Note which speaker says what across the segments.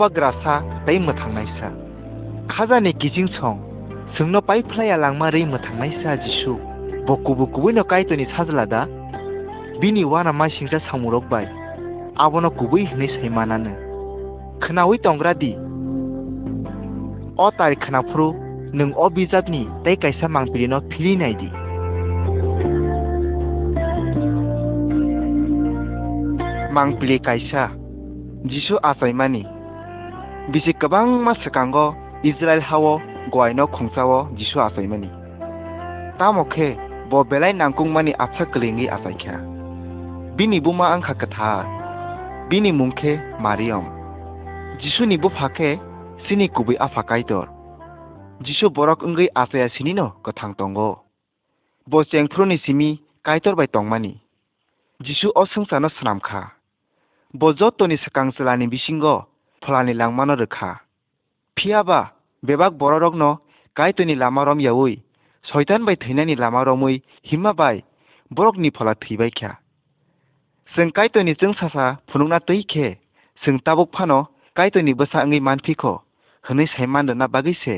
Speaker 1: अवग्रासा दै थांनायसा खाजाने गिजिं सं सोंनो पाइपलाया लांमा रैम थांनायसा जिसु बकु बकुबै न कायतोनि साजलादा बिनि वाना मा सिंसा सामुरक बाय आबन गुबै हनै सैमानानो खोनावै तंग्रा अ तारि खोनाफ्रु नों अ बिजाबनि दै कायसा मांपिरिन फिलिनायदि मांपिलि कायसा जिसु आसायमानि bisi kabang ma israel hawo gwaino khungsawo jisu asaimani tamokhe bo belai nangkungmani apsa klingi asaikha bini buma angkha katha bini mungkhe mariam jisu ni bufakhe sini kubui afakaitor jisu borok ongoi asaya sini no kathang tongo bo chengfruni simi kaitor bai tongmani jisu o sungsano snamkha bo jotoni sakangselani bisingo खोलानि लांमानो रोखा फियाबा बेबाग बर'रगनो गायतोनि लामा रम यावै सयतान bye थैनायनि लामा रमै हिमा bye बरगनि फला थैबाय ख्या जों कायतोनि जों सासा फुनुंना तैखे जों Tabuk फानो कायतोनि बोसा ओङै मानफिखो होनै सायमान दोना बागैसे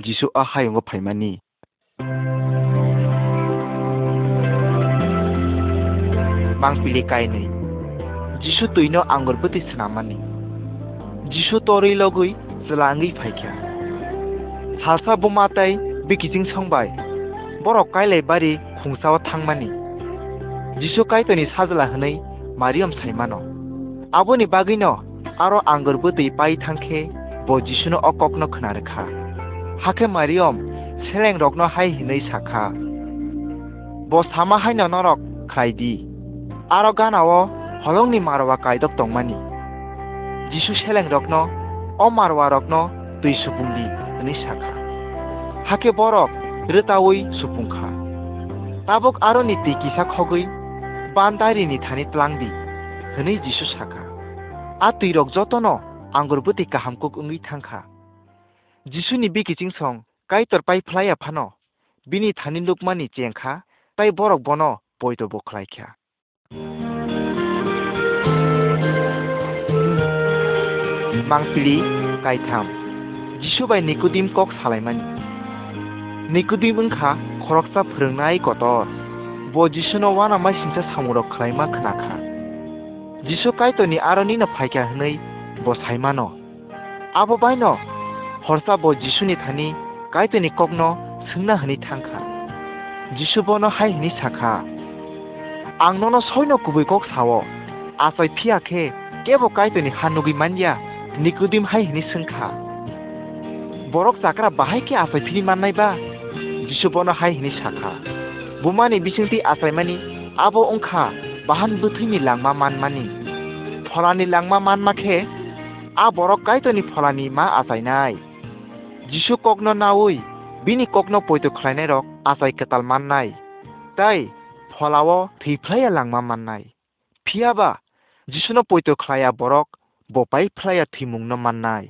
Speaker 1: जिसु आहायंगो फायमानि बांपिलि कायनै जिसु तुइनो आंगुरबो दै सोनामानि jisu tori logui zlangi phaikya halsa bumatai bikijing songbai borok kailai bari khungsawa thangmani jisu kaitoni sajla hwnei mariam saimano aboni bagino aro angorbo tei pai thangkhe bo jisuno okokno khonarkha hake mariam seleng rokno hai hinei sakha bo sama haino norok khlaidi aro ganao holongni marwa kaidok tongmani jisu seleng rokno omarwa rokno tui supungdi ni saka hake borok retawi supungkha tabok aro ni tei kisa khogui bandari ni thani tlangdi hni jisu saka a tui rok jotono angurbuti kahamkuk ungui thangkha jisu ni bikiching song kai torpai phlaya phano bini thani lukmani chengkha tai borok bono poito bokhlaikha मांपिलि काइथाम जिसु bye निकुदिम कक सालायमानि निकुदिम ओंखा खरकसा फोरोंनाय गतर ब जिसुनो वाना मा सिंसा सामुरक खालायमा खोनाखा जिसु काइतनि आरनिनो फाइख्या हनै bo saimano abo baino horsa bo jisuni thani kaiteni kokno sungna hani thangkha निकुदिम हाय हिनि सोंखा बरक जाग्रा बाहायखे आफायफिनि माननायबा जिसुबनो हाय हिनि साखा बुमानि बिसिंथि आस्रायमानि आब अंखा बाहान बुथैनि लांमा मानमानि फलानि लांमा मानमाखे आ बरक गायतनि फलानि मा आजायनाय जिसु कग्न नावै बिनि कग्न पयतु ख्लायनाय रक आजाय केताल माननाय তাই ফলাও থैफ्লাইয়া লাংমা মাननाय फियाबा जिसुनो पयतु ख्लाया बरक บ่ไปพลายทิมุงนมันนาย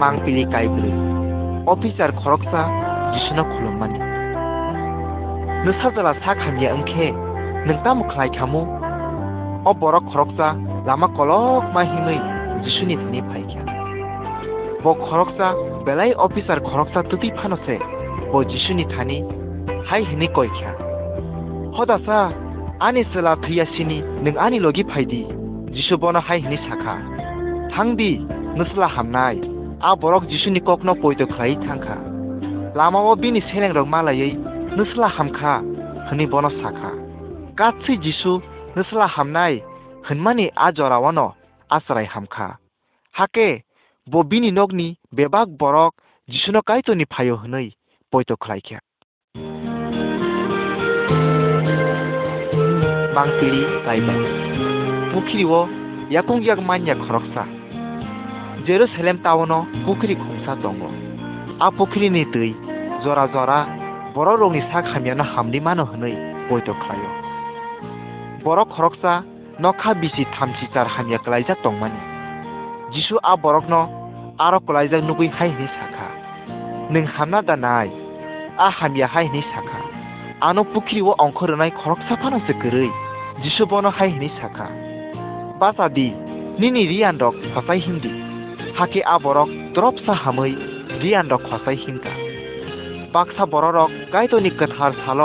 Speaker 1: มังปีลิไกบลออฟฟิซาร์ขรกซาจิชนะคุลมันนึกซาจะลาซาคันยาอังเคนึงตามคลายขามุออบรกขรกซาลามากลอกมาหิมัยจิชนิดนี้ไปแค่บ่ขรกซาเบลัยออฟฟิซาร์ขรกซาตุติพานอเซบ่จิชนิดทานีให้หินิกอยแค่ฮอดาซา আনি চেলা থিয়াছিনি নং আনি লগি ফাইদি যিশু বন হাই হিনি চাকা থাংবি নুসলা হামনাই আ বরক যিশুনি ককন পয়তো খাই থাংখা লামাও বিনি সেলেং রং মালাইয়ে নুসলা হামখা হনি বন সাখা কাছি যিশু নুসলা হামনাই হনমানি আ জরাওয়ন আশ্রাই হামখা হাকে ববিনি নগ্নি বেবাক বরক যিশুন কাইতনি ফাইও হনই পয়তো খাইখা Thank you. 망뜨리 바이바 부키리워 야공기약 만약 거럭사. 제르살렘 타워노 부키리 공사 동거. 아 부키리니 뜨이. 저라저라. বড় রঙি শাক হামিয়ানো হামলি মানো হনই বৈঠক খায় বড় খরকসা নখা বিচি থামচি চার হামিয়া কলাইজা টংমানি যিশু আ বরকন আরও কলাইজাক নুগুই হাই নি শাখা নং হামনা দানাই আ হামিয়া হাই নি শাখা আনো পুখরি ও অঙ্ক রনাই খরকসা ফানাসে গরৈ যিশু বৰ্ণ খাই হিনি চাখা পাছ আদি নিনি ৰি আণ্ডক সঁচাই হিন্দি হাকে আ বৰক দৰব চাহ হামৈ ৰি আণ্ডক সঁচাই হিংকা বাক্সা বৰৰক কাইটনি কথাৰ চাল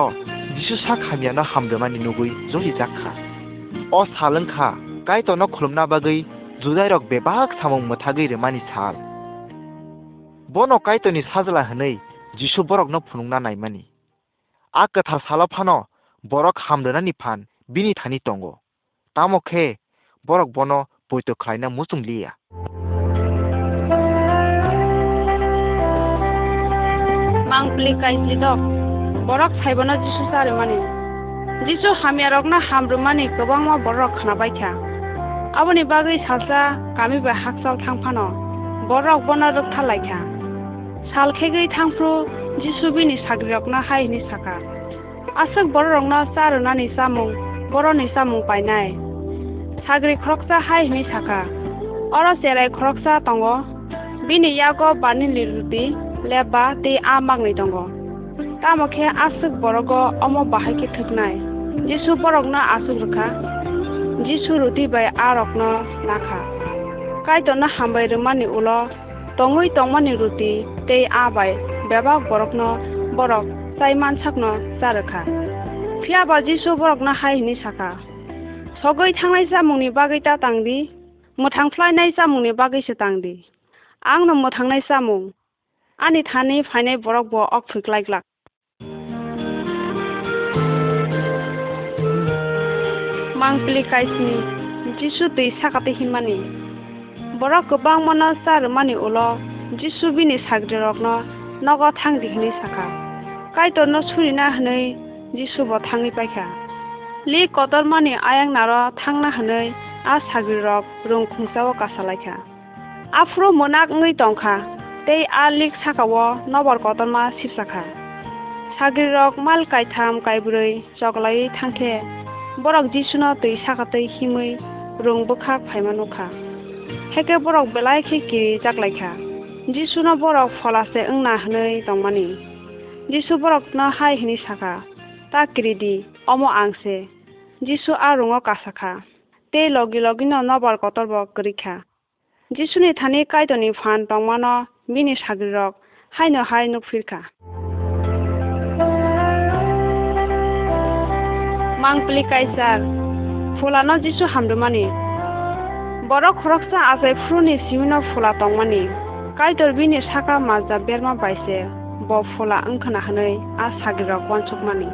Speaker 1: যিশু চাহ খামিয়ান হামদমা নিনুগৈ জহি জাখা অ চালংখা কাইটনক খুলমনা বাগৈ জুজাইৰক বেবাক চামং মথাগৈ ৰেমানি চাল বন কাইটনি চাজলা হনৈ যিশু বৰকনো ফুনুংনা নাইমানি আ কথা চালফান বৰক হামদনা নিফান bini thani tongo tamok khe borok bono poito khaina musung liya
Speaker 2: mangpli kaisli dok borok saibona jisu sare mani jisu hami arokna hamru mani kobangma borok khana baikha aboni bagri salsa kami ba haksal thangphano borok bono rok thalaikha salkhe gei thangphro jisu bini sagri okna hai ni saka asak borok rokna sarona ni samung बर' निसा मुं पायनाय साग्रि ख्रकसा हाय हिमि साखा अर' सेराय ख्रकसा दङ बिनि यागो बानि लिरुति लेबा दे आमागनि दङ तामखे आसुग बर'ग अम बाहायखे थोबनाय जिसु बरकन आसुग रोखा जिसु रुति बाय आरकन नाखा कायतन हामबाय रोमानि उल तङै तमानि रुति दे आबाय बेबा बरकन बरक सायमान साखन जारोखा जिसु बरगनो हायनि साखा सगै थांनाय जामुंनि बागै ता तांदि मोथांफ्लायनाय जामुंनि बागैसो तांदि आंनो मोथांनाय जामुं आंनि थानि फायनाय बरक ब अक फैग्लायग्लाक मांपलि काइसनि जिसु दै साखाते हिमानि बरक गोबां मन सार मानि उल जिसु बिनि साग्रिरकनो नग थांदि हिनि साखा कायतनो सुरिना हनै जिसु ब थाङै पाइखा लि कदर मानि आयां नार थांना हनै आ साग्रिरक रुं खुंसाव कासालायखा Afro Monank ngै Tankha tei a lik sakao nobor kotorma sipsakha sagrirok mal kaitham kaibrui choglai thangkhe borok jisuno tui sakatui himui rung bukhak phaimanukha heke borok belai khe kiri jaklaikha jisuno borok folase wngna hwnui tongmani jisu borokno hai hini saka তা ক্ৰীডি অম আংছে যিচু আৰু ৰঙ কাছাখা। তে লগি লগিন নবৰ কতৰ বকৰিখা যিচুনি থানি কাইটনি ফান টংমান মিনি সাগৰক হাই নহাই নুফিৰখা মাংপলি কাইছাৰ ফুলান যিচু হামদুমানি। বৰ খৰকচা আছে ফ্ৰুনি চিউন ফুলা টংমানি। কাইটৰ বিনি চাকা মাজা বেৰমা পাইছে ব ফুলা অংখনা হৈ আ চাগিৰক কনচুকমানি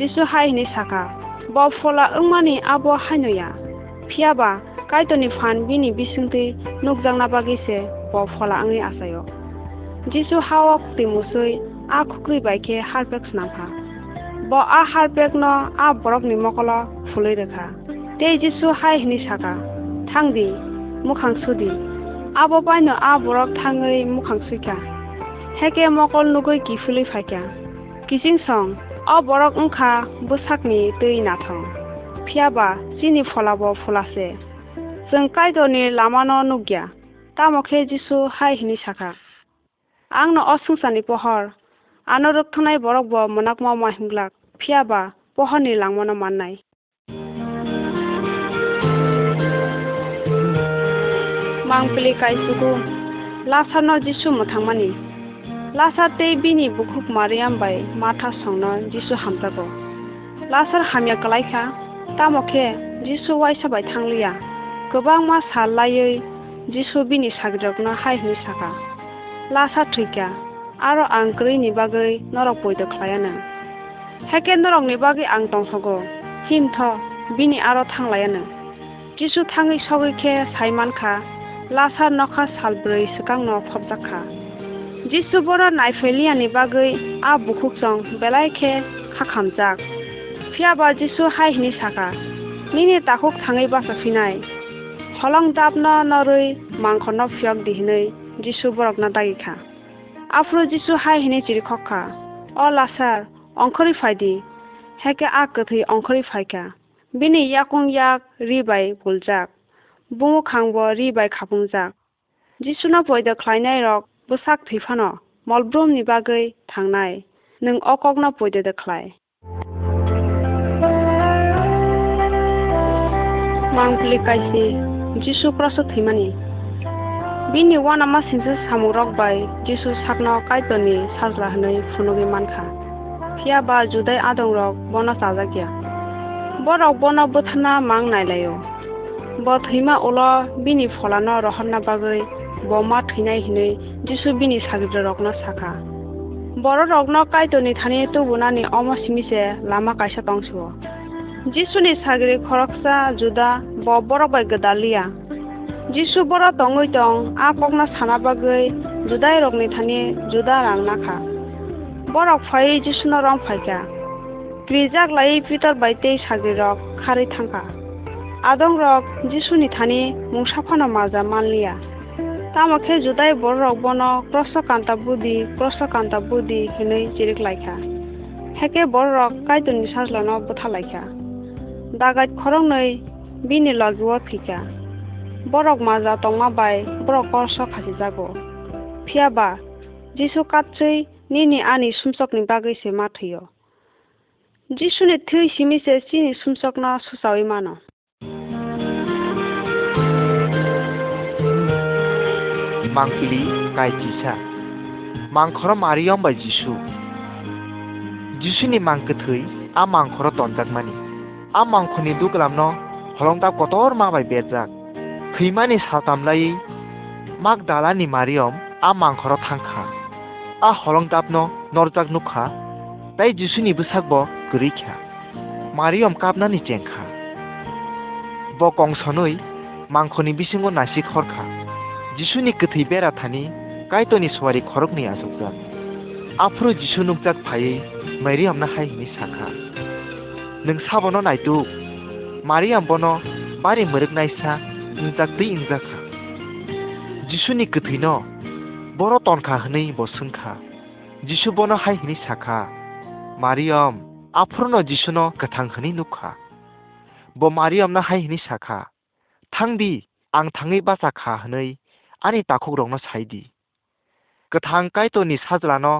Speaker 2: দিছো হাই হিনি সাকা ব ফলা অংমানি আব হাইনয়া ফিয়াবা কাইটনি ফান বিনি বিসুংতে নুকজাংনা বাগিছে ব ফলা আংনি আসায় জিসু হাওক তিমুসৈ আ খুকরি বাইকে হারপেক সামফা ব আ হারপেক ন আ বরক নিমকল ফুলে রেখা তে জিসু হাই হিনি সাকা থাংদি মুখাং সুদি আব পাইন আ বরক থাঙৈ মুখাং সুখা হেকে মকল নুগৈ কি ফুলি ফাইকা কিচিং সং a borok ungkha busakni tei nathong phiaba chini folabo fulase जों कायदनि लामानो नुगिया तामखे जिसु हाय हिनि साखा आंनो असंसानि पहर आनो रोखथानाय बरक ब मनाक माव माहिमग्लाक फियाबा पहरनि लांमनो माननाय मांपलि काइसुगु लासारनो जिसु मोथांमानि লাচাতে বিনি বুকুক মারি আমি মাথা সঙ্গন যিসু হামতাগ লাসার হামিয়া কলাইকা তামকে যিসু ওয়াইসাবাই থাংলিয়া গবাং মা সারলাই যিসু বিনি সাকজগ্ন হাই হই সাকা লাসা থৈকা আৰু আং গ্ৰী নি বাগৈ নৰক পৈদ খায়ানে হেকে নৰক নি বাগৈ আং দংসগ হিমথ বিনি আৰু থাংলায়ানে যিসু থাঙি সগৈকে চাইমানখা লাচা নখা সালব্ৰৈ চিকাং ন ফবজাখা जिसुबर नायफेली आनी आ बुखुक जों बेलायखे खाखामजाक फियाबा जिसु हाय हिनि साखा निनि ताखुक थाङै बासा फिनाय हलं दाबन नरै मांखन फियक दिहिनै जिसु बरकना दागिखा आफ्रो जिसु हाय हिनि जिरि खखा अ लासार अंखरि फायदि हेके आ कथै अंखरि फायखा बिनि याकुं याक रिबाय बुलजाक बुङु खांब रिबाय खाफुंजाक जिसुना पैदा खलायनाय रक पयदा देख्लाय mangpili kaisi jisu kraso thimani bini wana ma singse samurok bai jisu sakno kaitoni sajla hnoi phunugi mankha phia ba judai adong rok bono chajakya borok bono bwthana mang nailayo bo thima ulo bini pholano rohonna bagoi bo ma theinai hinoi jisu bini sagibra rokno sakha বড় রগ্ন কাইতনি থানি তুবুনানি অম সিমিছে লামা কাইসা তংসিব যিশুনি সাগরি খরকসা জুদা ব বড় বাই গদালিয়া যিশু বড় তংই তং আ ককনা সানা বাগৈ জুদাই রগনি থানি জুদা রাং নাখা বরক ফাই যিশুন রং ফাইকা ক্রিজাক লাই পিতর বাইতে সাগরি rock খারি thangka আদং rock যিশুনি থানি মুসাফানো মাজা tamo khe jutai borok bono krosno kanta budi krosno kanta budi hinui chirik laikha heke borok kaituni sajlono butha laikha dagait khorongnoi bini lagio phika borok maja tongma bai borok korso khasi jago phiaba jisu katchei nini ani sumsokni bagui se ma thio jisuni thui simi se chini sumsokna susawi mano
Speaker 1: mangpili kai jisa mangkhoro mariam bai jisu jisuni mangkethei a mangkhoro tonjakmani a mangkhoni duklamno holongta kotor ma bai berjak thimani satamlai magdalani mariam a mangkhoro thangkha a holongtapno norjak nukha tai jisuni bwsakbo gurikha mariam kapnani যিশুনি কথি বেড়া থানি কাইতনি সোয়ারি খরক নি আসুকজাক আফ্রু যিশু নুকজাক ফাই মারি আমনা হাই হিনি Sakha নং সাবন নাইতু মারি আমবন বারি মরক নাইসা ইনজাক তুই ইনজাখা যিশুনি কথিন বড় তনখা হনেই বসুংখা যিশু বন হাই হিনি সাখা মারিয়াম আফ্রন যিশুন কথাং হনি নুখা ব মারিয়াম না হাই হিনি সাখা থাংদি আং থাঙে বাসা খা হনেই ani takuk rokno saidi gothang kaitoni sajlano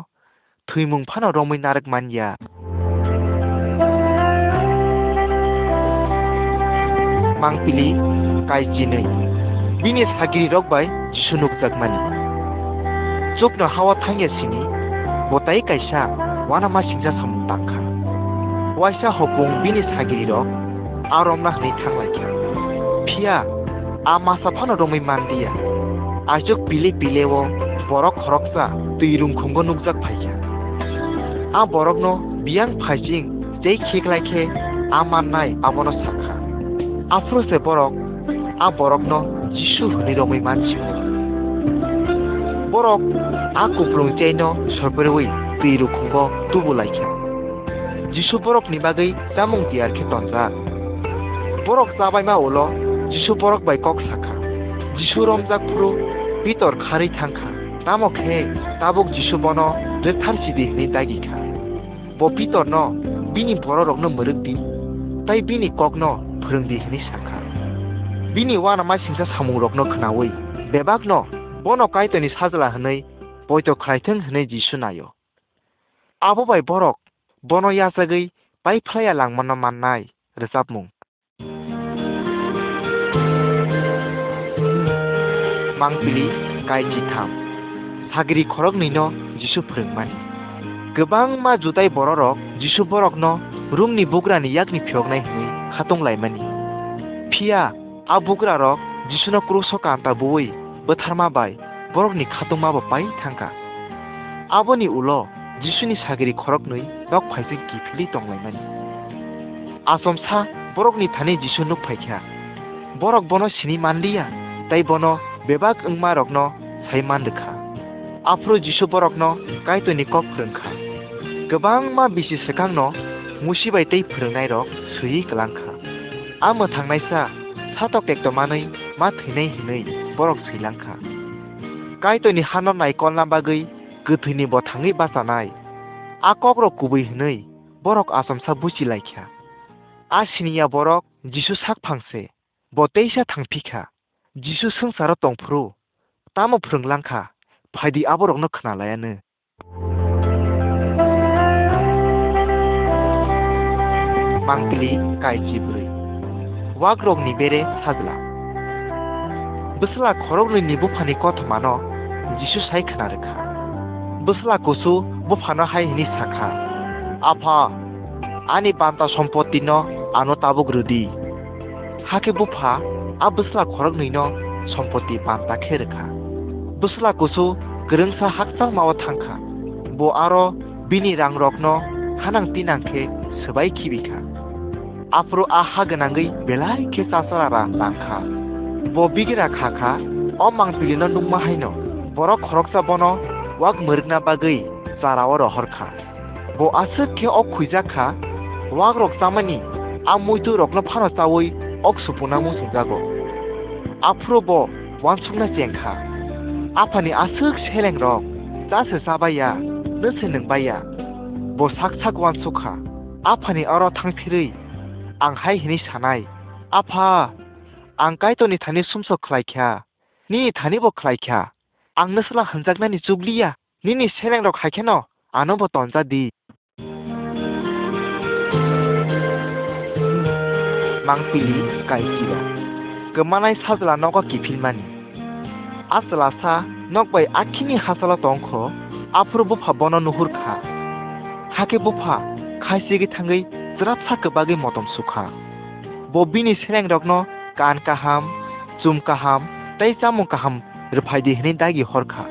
Speaker 1: thüimung phano romui narak manya mangpili kai jinei bini sagiri rok bai jisunuk jakmani chukno hawa thangya sini botai kaisa wana ma singja samung tangkha waisa hopung bini sagiri rok aromna hni thanglaikha phia a masa phano romui mandia আজক বিলে পিলেও বৰক হৰকচা তুই ৰুংখুংগ নুকজাক ফাইকা আ বৰক ন বিয়াং ফাইজিং যেই খেক লাইখে আ মান্নাই আবন চাখা আফ্ৰুছে বৰক আ বৰক ন যিশু হুনি ৰমৈ মানচি বৰক আ কুপ্ৰংচাই ন চৰপৰৈ তুই ৰুংখুংগ তুবুলাইখা যিশু বৰক নিবাগৈ জামুং দিয়াৰ খে তঞ্জা বৰক চাবাই মা ওল যিশু বৰক বাইকক চাখা 지수롬작 프로 비tor 카리 탕카 나목해 나복 지수번호 르탄시디 린다기카. 뭐 비tor노 비니 버러럭노 머르디 তাই বিনি কগ্ন ফরংদি হিনি সাখা বিনি ওয়ানা মা সিংসা সামুং রগ্ন খনাওই বেবাগ্ন বন কাইতনি সাজলা হनै বৈত খাইথং হनै জিসু নায়ো আবো বাই বরক বন ইয়াজাগৈ বাই ফ্লাইয়া লাংমান Mannai রজাবমুং mangpili kai chitham sagiri khorok nino jisu phurungmani गोबां मा जुताइ बररक जिसु बरकनो रुमनि बुग्रानि याकनि फियगनाय हनै खातंलायमानि फिया आ बुग्रा रक जिसुनो क्रुसो कान्ता बुई बोथारमा बाय बरकनि खातंमाबो पाइ थांका आबोनि उलो जिसुनि सागिरि खरक नै रक फाइसे गिफिलि दंलायमानि आसम सा बरकनि थानि जिसु नुक फाइख्या बरक बनो सिनि मानलिया ताइ बनो bebak engma rokno saiman dekha afro jisu borokno kaito nikok phurungkha gobang ma bisi sekangno musibai tei phurungnai rok sui kalangkha ama thangnaisa satok ekto manai ma thinai hinai borok silangkha kaito ni hanon nai konlam bagai gthini bothangi basanai akok rok kubai hinai borok asamsa buchilaikhya asiniya borok jisu sak phangse boteisa thangphikha jisu sengsara tongphru tamo phrenglangkha phaidi aborokno khnalayane mangkli kaijibri wagrog ni bere sajla bisla khorog ni nibu phani kothmano jisu sai khnarekha bisla kosu bo phano hai ni sakha apha ani banta sompoti no ano tabogrudi hake bupa अब बसला Kharag nano सम्पत्ति बान्ता खेरेखा बसला कुसु ग्रोंसा हाकसां मावा थांखा बो आरो बिनि रां रकनो हानां तिनांखे सोबाय खिबिखा आफ्रो आहा गोनाङै बेलाय खेसासारा रांखा बो बिगिरा खाखा अमांपिलिनो नुमाहायनो बर' खरगसा बन वाग मोरगना बागै जाराव रहरखा बो आसो खे अ खुइजाखा वाग रकसामानि आमुइतु रकनो फानो सावै ok supunamu singjago afrobo wansukna chengkha apani asuk seleng rok jase sabaya nese nungbaya bo saksak wansukha apani aro thangthirui ang hai hini sanai apa ang kaitoni thani sumso khlaikha ni thani bo khlaikha ang nesla hanjaknani jubliya nini seleng rok haikeno anobo tonjadi mangpili kaitira kemanai sajla nogo kipilmani asla sa nokbai akini hasala tongkho afro bopha bono nuhur kha hake bopha khaisigi thangai jrapsa kebagi motom sukha bobini sereng rokno kan kaham chum kaham tei chamu kaham rphaidi hini dagi horkha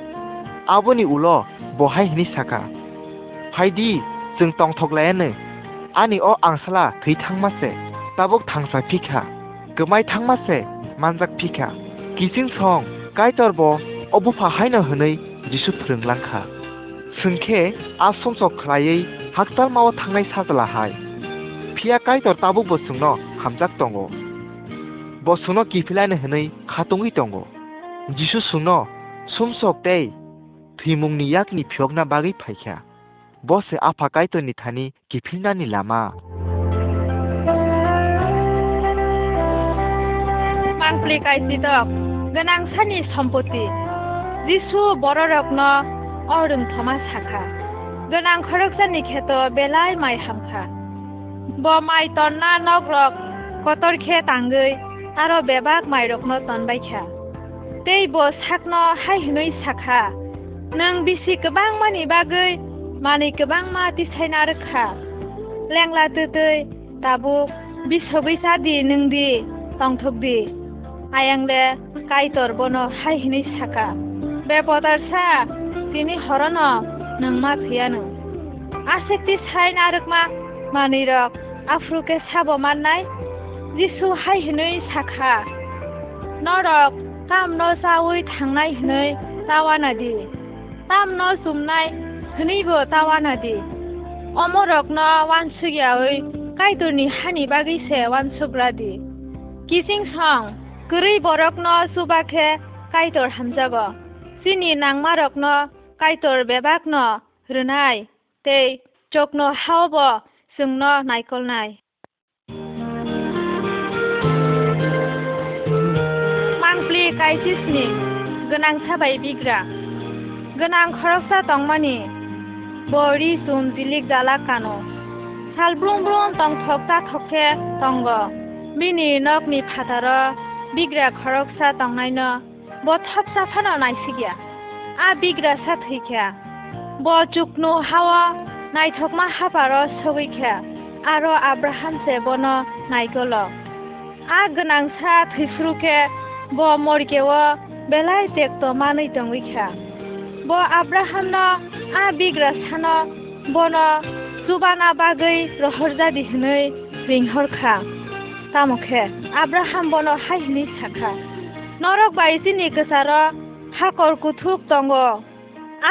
Speaker 1: aboni ulo bohai hini saka phaidi jeng tongthoklaene ani o angsala thai thangmase tabuk thangsa pikha gumai thangmase manjak pikha kising song kaitorbo obo pahaino hwnei jisu phurunglangkha sungkhe asonso khlayei haktar mawa thangnai sajlahai phia kaitor tabuk bosungno hamjak tongo bosungno kifilaino hwnei khatungi tongo jisu sungno sumsok tei thimungni yakni phiokna bagi phaikha bose apha kaitorni thani kifilnani lama
Speaker 3: ang plikay sitok ganang sani sampoti jisu bororokno orun thoma sakha ganang kharok sani kheto belai mai hamkha bo mai tonna nokrok kotor khe tangui aro bebak mai rokno tonbai kha tei bo sakno hai hinui sakha nang bisi kebang mani bagui mani kebang ma ti sainar kha lengla tutui tabu bisobisa di nungdi tongthok di, nung di. আয়াংলে কাইতর বন হাই হিনি সাকা বে পদার সা তিনি হরন নংমা ফিয়ান আসেকটি সাইন আরকমা মানি আফ্রুকে সাব মান্নাই যিসু হাই হিনি সাকা নরক কাম ন সাউই থাংনাই হিনি তাওয়ানাদি কাম ন জুমনাই হিনিবো তাওয়ানাদি অমরক ন ওয়ানসুগিয়াউই কাইতুনি হানি বাগিসে ওয়ানসুগ্রাদি কিসিং সং न सुबाखे काइदर हामजाग सिनि नांमारक न काइदर बेबाक न रोनाय तै चक न हावब जोंन नायकलनाय मांप्लि काइसिसनि गोनां साबाय बिग्रा गोनां खरकसा दंमानि बरि जुम जिलिक जाला कानो सालब्रुं ब्रुं दं थकता थके दंग बिनि नकनि फादार बिग्रा खरकसा दंनायनो ब थप साफानो नायसिगिया आ बिग्रा सा थैख्या ब जुकनु हावा नायथकमा हाबार सगैख्या आरो आब्राहामसे बन नायगल आ गोनांसा थैफ्रुके ब मरगेव बेलाय टेक्ट मानै दंगैख्या ब आब्राहामनो आ बिग्रा सानो बन जुबाना बागै रहरजादि हनै रिंहरखा তামুখে আব্রাহাম বন হাইনি সাখা নরক বাইসি নিকসার হাকর কুথুক তঙ্গ।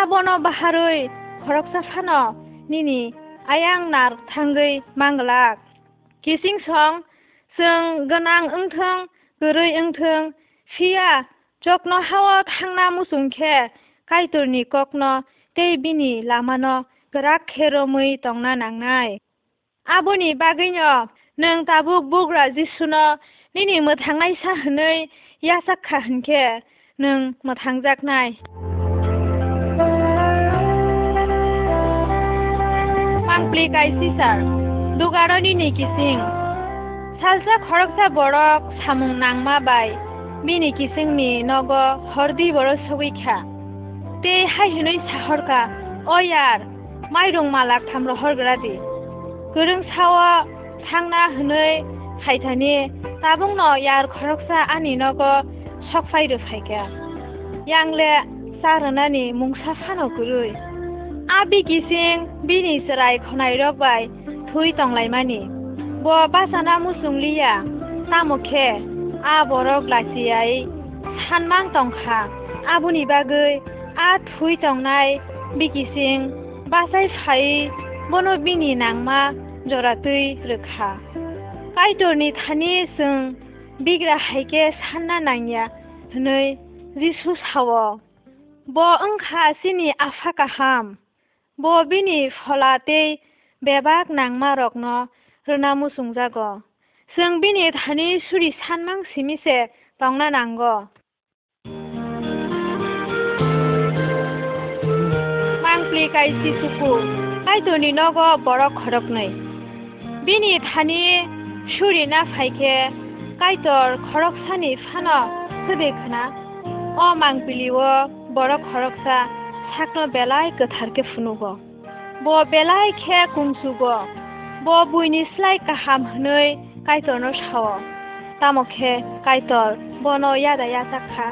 Speaker 3: আবন বাহারুই খরক সাফানো নিনি আয়াং নার থাঙ্গৈ মাংলাক। কিসিং সং সং গনাং ওংথং গরুই ওংথং সিয়া যকন হাওয়া থাংনা মুসুংখে কাইতুরনি ককন তেই বিনি লামানো গরাক খেরমুই তংনা নাংনাই আবনি বাগৈন नों दाबुक बुग्रा जिसुनो निनि मोथांनाय साहनै यासाखा होनखे नों मोथांजाकनाय मांप्लि काइसिसार दुगारनि निकिसिं salsa khoroksa borok samung nangma bai bini kisingni nogo hordi boro sogikha te hai hinui sahorka o yar mairung malak thamro horgradi gorong থাংনা হনৈ ফাইথানি তাবং ন ইয়াৰ খৰকচা আনি নগ চক ফাইৰু ফাইকা ইয়াংলে চাৰণানি মুংচা ফানকৰুই আবি কিচিং বিনি চৰাই খনাই ৰবাই থুই টংলাইমানি ব বাচানা মুচুংলিয়া নামুখে আ বৰক লাচিয়াই সানমান টংখা আবুনি বাগৈ আ থুই টংনাই বিকিচিং বাচাই ফাই বনবিনি নাংমা nangma jora tui rokha kaitorni thani sung bigra haike sanna nangya hनै jisu sawo bo ओंखा सिनि आफा काहाम bo bini folate bebak nangma rokno rona musung jago जों bini thani suri sanmang simise tongna nango mangpli kai sisuku kai toni nogo borok khorok nei bini থানি সুরি না ফাইকে, কাইতর khorok sani phano khube khna o mangpili o বড় খরকসা থাকনো বেলায় কথারকে ফুনুগ ব বেলায় খে কুমসুগ ব বুইনিসলাই কাহাম হনৈ কাইতর সাও তামখে কাইতর বন ইয়াদা ইয়াচাখা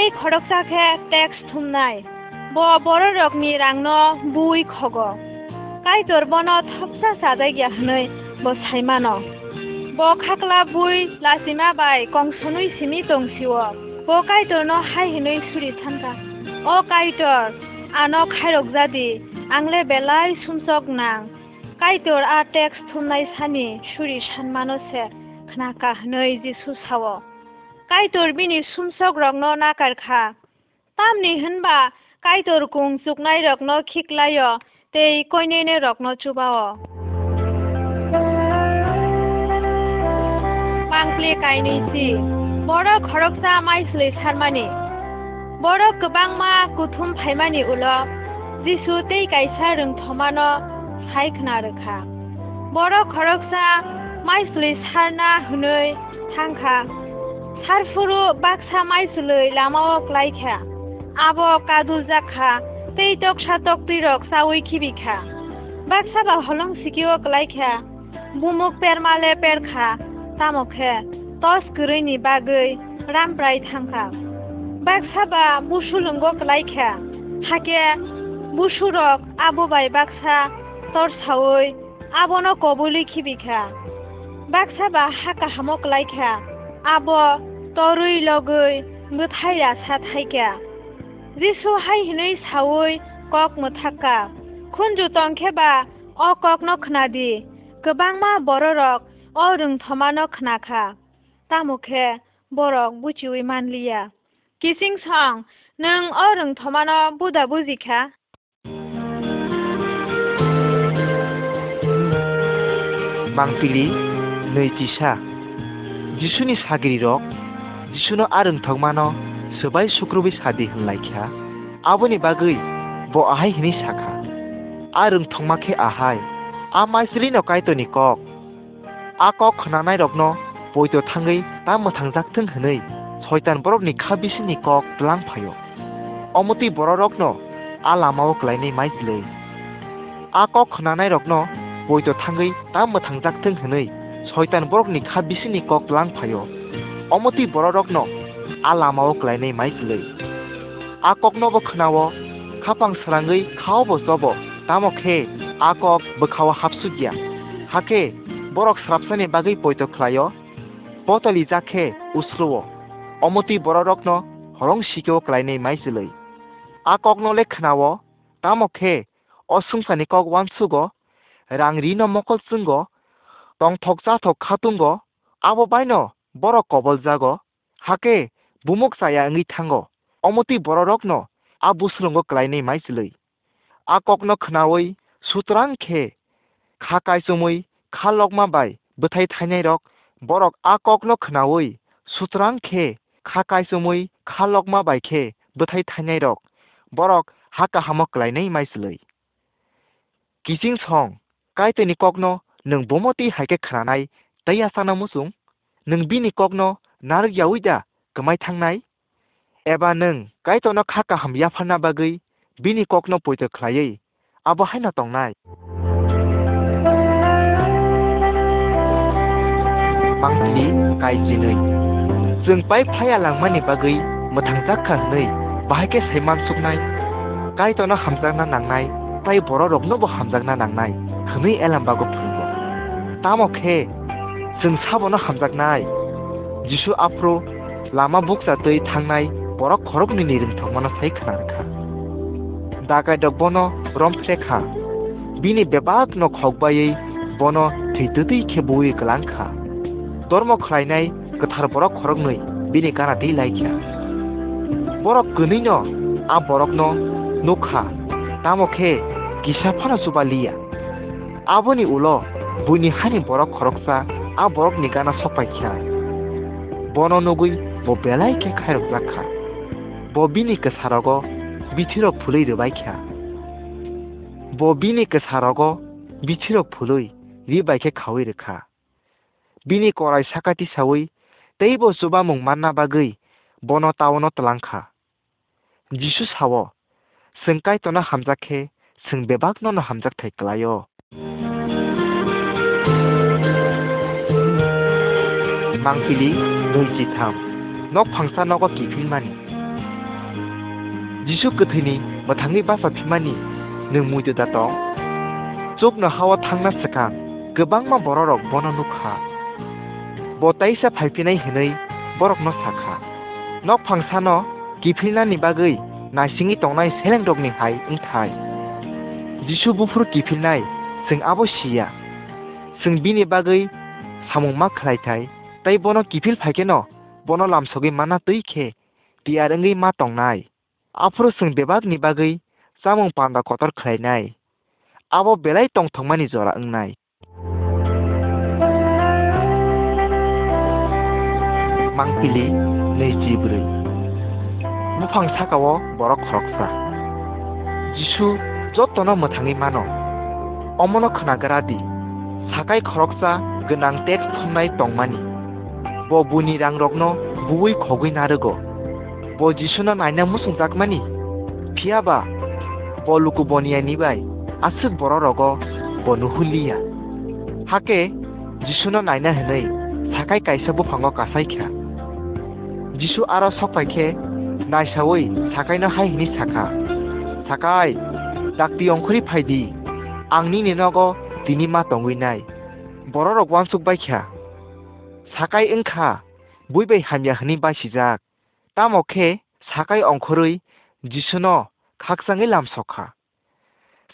Speaker 3: এই খরকসাখে টেক্স থুমনাই ব বড় রকনি রাংন বুই খগ। কাইতর বন থপসা সাদাই গিয়া হনৈ saimano bo khakla bui lasima bai kong sunui simi tong siwo bo kai to no hai hinoi suri thanka o kai tor ano khairok jadi angle belai sumsok nang kai tor a text thunai sani suri sanmano se khnaka hnoi ji susawo kai tor bini sumsok rogno nakar kha tamni hinba kai tor kung suknai rogno khiklayo tei koinene rogno chubao मांप्ले काइनैसि बर' खरकसा माइसलै सारमानि बर' गोबांमा गुथुम फाइमानि उल' जिसु तै गायसा रोंथमानो सायखना रोखा बर' खरकसा माइसलै सारना हनै थांखा सारफुरु बाक्सा माइसलै लामाव लायखा आब कादु जाखा तै टकसा टक तिरक सावै खिबिखा बाक्सा बा हलं सिकिव लायखा बुमुक पेरमाले पेरखा तामखे टस गोरैनि बागै रामब्राय थांखा बाक्सा बा बुसुलुंगक लायखा हाके बुसुरक आबोबाय बाक्सा तर सावै आबनो कबुलि खिबिखा बाक्सा बा हाका हामक लायखा आब तरुइ लगै गोथाय रासा थाइखा जिसु हाय हिनै सावै कक मोथाका खुनजु तंखेबा अ कक न खनादि गोबांमा बर' रक अ रोंथमानो खनाखा तामुखे बरक बुचिवै मानलिया किसिं सं नों अ रोंथमानो बुदा बुजिखा
Speaker 1: मांपिलि नैजिसा जिसुनि सागिरि रक जिसुनो आरों थगमानो सोबाय सुक्रुबै सादि होनलायख्या आबोनि बागै ब आहाय हिनि साखा आरों थंमाखे आहाय आ माइसरि न काइतनि कक आ कक खनानाय रकनो बयतो थाङै ता मोथांजाक्थों होनै सयतान बरकनि खाबिसिनि कक द्लांफायो अमति बर' रकनो आ लामाव ग्लायनाय माइजलै आ कक खनानाय रकनो बयतो थाङै ता मोथांजाक्थों होनै सयतान बरकनि खाबिसिनि कक लांफायो अमति बर' रकनो आ लामाव ग्लायनाय माइजलै आ ककनोबो खोनावो खापां सोराङै खावबो जबो तामखे आ कक बोखाव हाबसुगिया हाके बरक स्राबसानि बागै बयतो ख्लायो বটলি জাকে উশ্ৰু অমতি বৰ ৰগ্ন হৰং চিকেও ক্লাইনে মাইছিলৈ আকগ্নলে খানাৱ তামখে অসুংসানী কক ৱানচুগ ৰাংৰি ন মকল চুংগ টংথক জাথক খাতুংগ ন বৰ কবল জাগ হাকে বুমুক চায়া ঙি থাংগ অমতি বৰৰত্ন আবুশ্ৰংগ ক্লাইনে মাইছিলৈ আকগ্ন খানাৱৈ সুতৰাং খে খা কাইচুমৈ খা লগমা বাই বুথাই থাইনাই ৰক borok akok no khnawi sutrang khe khakai sumui khalokma bai khe bthai thainai rok borok haka hamok klainai maisloi kising song kai te ni kokno nung bomoti haike khnanai tai asana musung nung bini kokno nar yawida kmai thangnai eba nung kai to no khaka ham yaphana bagai bini kokno poito khlaiei abo haina tongnai mangli kai jinui jung pai phaya langmani bagai mothangja khangnui bahake saiman suknai kai tono hamjakna nangnai tai boro rokno bo hamjakna nangnai khmi elam bago phungo tamo khe jung sabono hamjaknai jisu apro lama buksa tui thangnai borok khorok ni nirim thokmano sai khanarkha dakai dok bono rompre kha bini bebak no khokbayei bono thitutui khebui klangkha धर्म खालायनाय गोथार बरक खरगनै बिनि गाना दै लायखिया बरक गनैनो आ बरकनो नुखा तामखे गिसा फाना सुबालिया आबोनि उलो बुनि हानि बरक खरगसा आ बरकनि गाना सपायखिया बनो नुगुइ बो बेलायखे खायरक जाखा बो बिनि गोसारगो बिथिरो फुलै रोबायखिया बो बिनि गोसारगो बिथिरो फुलै रिबायखे खावै रोखा Bini korai sakati sawi teibo chubamung manna bagwi bono taono tlangkha. Jisu sao sengkai tona hamjakhe seng bebak nono hamjak thai klayo. Mangpili noiji tham nok phangsa nogo kipilmani. Jisu kuthini mathangni basa phimani nung muidu datong. Chokno hawa thangna sakang gobangma bororok bono nukha. बताइसा फाइफिनाय हिनै बरकनो साखा नक फांसानो गिफिलनानि बागै नासिङि तंनाय सेलेंदगनि हाय इंथाय जिसु बुफुर गिफिलनाय जों आबो सिया जों बिनि बागै सामुंमा खालायथाय तै बनो गिफिल फाइकेनो बनो लामसगै माना तैखे दियारंगै मा तंनाय आफुर जों बेबागनि बागै जामुं पान्दा कतर खालायनाय आबो बेलाय तंथंमानि जरा ओंनाय mangpili neji bri mufang sakao borok khoroksa jisu jotono muthangi mano অমন খনাগারাদি সাকাই খরকসা গনাং টেক থমনাই টংমানি। ব বুনি রাং রগ্ন বুই খগুই নারগ ব যিশুনা নাইনা মুসুংজাকমানি ফিয়াবা। ব লুকু বনিয়া নিবাই। আসুক বড় রগ ব নুহুলিয়া হাকে যিশুনা নাইনা হেনই। সাকাই কাইসাবু ফাঙ্গ কাসাই খেয়া। जिसु आरो सकपाइखे नायसावै साखायनो हायिनि साखा साखाय डाक्ति अंखरि फायदि आंनि नेनागो दिनि मा तंगैनाय बर' रगवान सुकबाइख्या साखाय ओंखा बुइबाय हामियाखनि बासिजाक तामखे साखाय अंखरै जिसुनो खाकजाङै लामसखा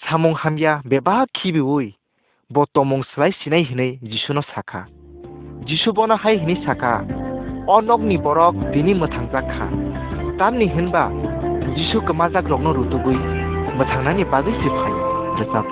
Speaker 1: सामुं हामिया बेबा खिबिउइ बतमुं स्लाय सिनाय हिनै जिसुनो साखा जिसु बनो हाय हिनि साखा অনগ্নি বৰক দিনি মথাংজাক খা তামনি হেনবা কমা কমাজাক ৰগ্ন ৰুতুগুই মথাংনানি বাগৈ চিফাই ৰচাপ